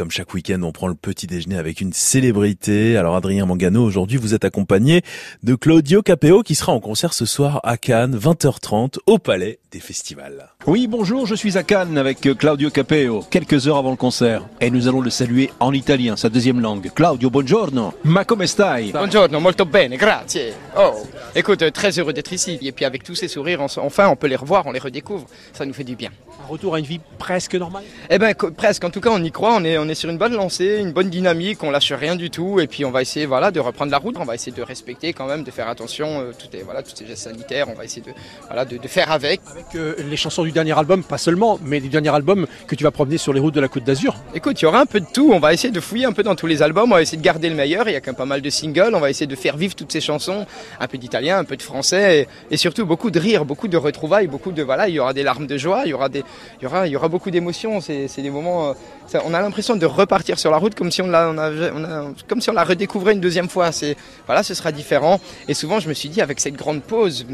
comme chaque week-end, on prend le petit déjeuner avec une célébrité. Alors Adrien Mangano, aujourd'hui vous êtes accompagné de Claudio Capeo qui sera en concert ce soir à Cannes, 20h30, au Palais des Festivals. Oui, bonjour, je suis à Cannes avec Claudio Capeo, quelques heures avant le concert. Et nous allons le saluer en italien, sa deuxième langue. Claudio, buongiorno. Ma come stai? Buongiorno, molto bene, grazie. Oh, écoute, très heureux d'être ici. Et puis avec tous ces sourires, enfin, on peut les revoir, on les redécouvre. Ça nous fait du bien. Un retour à une vie presque normale? Eh ben, presque. En tout cas, on y croit. On est, on est sur une bonne lancée, une bonne dynamique. On lâche rien du tout. Et puis, on va essayer, voilà, de reprendre la route. On va essayer de respecter quand même, de faire attention, euh, toutes les, voilà, toutes ces gestes sanitaires. On va essayer de, voilà, de, de faire avec. Avec euh, les chansons du dernier album, pas seulement, mais du dernier album que tu vas promener sur les routes de la Côte d'Azur. Écoute, il y aura un peu de tout. On va essayer de fouiller un peu dans tous les albums. On va essayer de garder le meilleur. Il y a quand même pas mal de singles. On va essayer de faire vivre toutes ces chansons. Un peu d'italien, un peu de français. Et, et, surtout beaucoup de rire, beaucoup de retrouvailles, beaucoup de, voilà, il y aura des larmes de joie. Il y aura des, il y aura, il y aura beaucoup d'émotions. C'est des moments. Ça, on a l'impression de repartir sur la route comme si on l'a, on a, on a, comme si on la redécouvrait une deuxième fois. C'est, voilà, ce sera différent. Et souvent, je me suis dit, avec cette grande pause,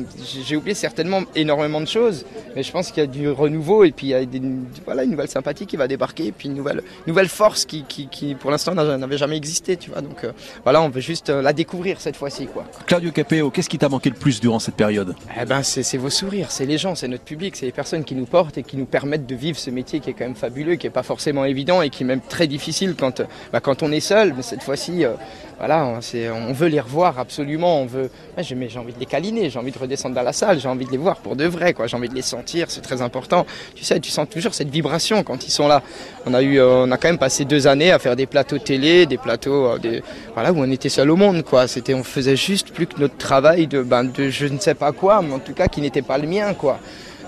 j'ai oublié certainement énormément de choses, mais je pense qu'il y a du renouveau et puis il y a des, voilà, une nouvelle sympathie qui va débarquer, et puis une nouvelle, nouvelle force qui, qui, qui pour l'instant, n'avait jamais existé. Tu vois. Donc euh, voilà, on veut juste la découvrir cette fois-ci. Quoi. Claudio Capeo, qu'est-ce qui t'a manqué le plus durant cette période? Eh ben, c'est vos sourires, c'est les gens, c'est notre public, c'est les personnes qui nous portent et qui nous permettent de vivre ce métier qui est quand même fabuleux, qui n'est pas forcément évident et qui est même très difficile quand, bah, quand on est seul. Mais cette fois-ci, euh, voilà, on, veut les revoir absolument. On veut, j'ai envie de les câliner, j'ai envie de redescendre dans la salle, j'ai envie de les voir pour de vrai, quoi. J'ai envie de les sentir, c'est très important. Tu sais, tu sens toujours cette vibration quand ils sont là. On a eu, euh, on a quand même passé deux années à faire des plateaux télé, des plateaux, euh, des, voilà, où on était seul au monde, quoi. C'était, on faisait juste plus que notre travail de, ben, de je ne sais pas quoi, mais en tout cas qui n'était pas le mien, quoi.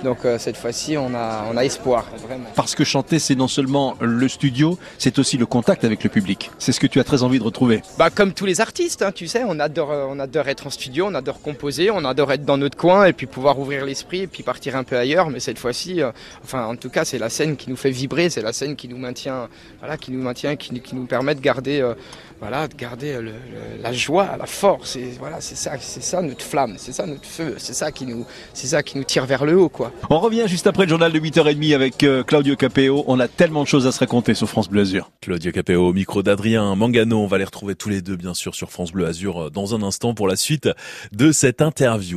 Donc euh, cette fois-ci, on a, on a espoir, vraiment. Parce que chanter, c'est non seulement le studio, c'est aussi le contact avec le public. C'est ce que tu as très envie de retrouver. Bah, comme tous les artistes, hein, tu sais, on adore, on adore être en studio, on adore composer, on adore être dans notre coin et puis pouvoir ouvrir l'esprit et puis partir un peu ailleurs. Mais cette fois-ci, euh, enfin, en tout cas, c'est la scène qui nous fait vibrer, c'est la scène qui nous maintient, voilà, qui nous maintient, qui, qui nous permet de garder, euh, voilà, de garder le, le, la joie, la force. Et voilà, c'est ça, c'est ça notre flamme, c'est ça notre feu, c'est ça qui nous, c'est ça qui nous tire vers le haut, quoi. On revient juste après le journal de 8h30 avec euh, Claudio Capeo. On a tellement de choses à se raconter sur France Bleu Azur. Claudio Capeo au micro d'Adrien Mangano. On va les retrouver tous les deux, bien sûr, sur France Bleu Azur dans un instant pour la suite de cette interview.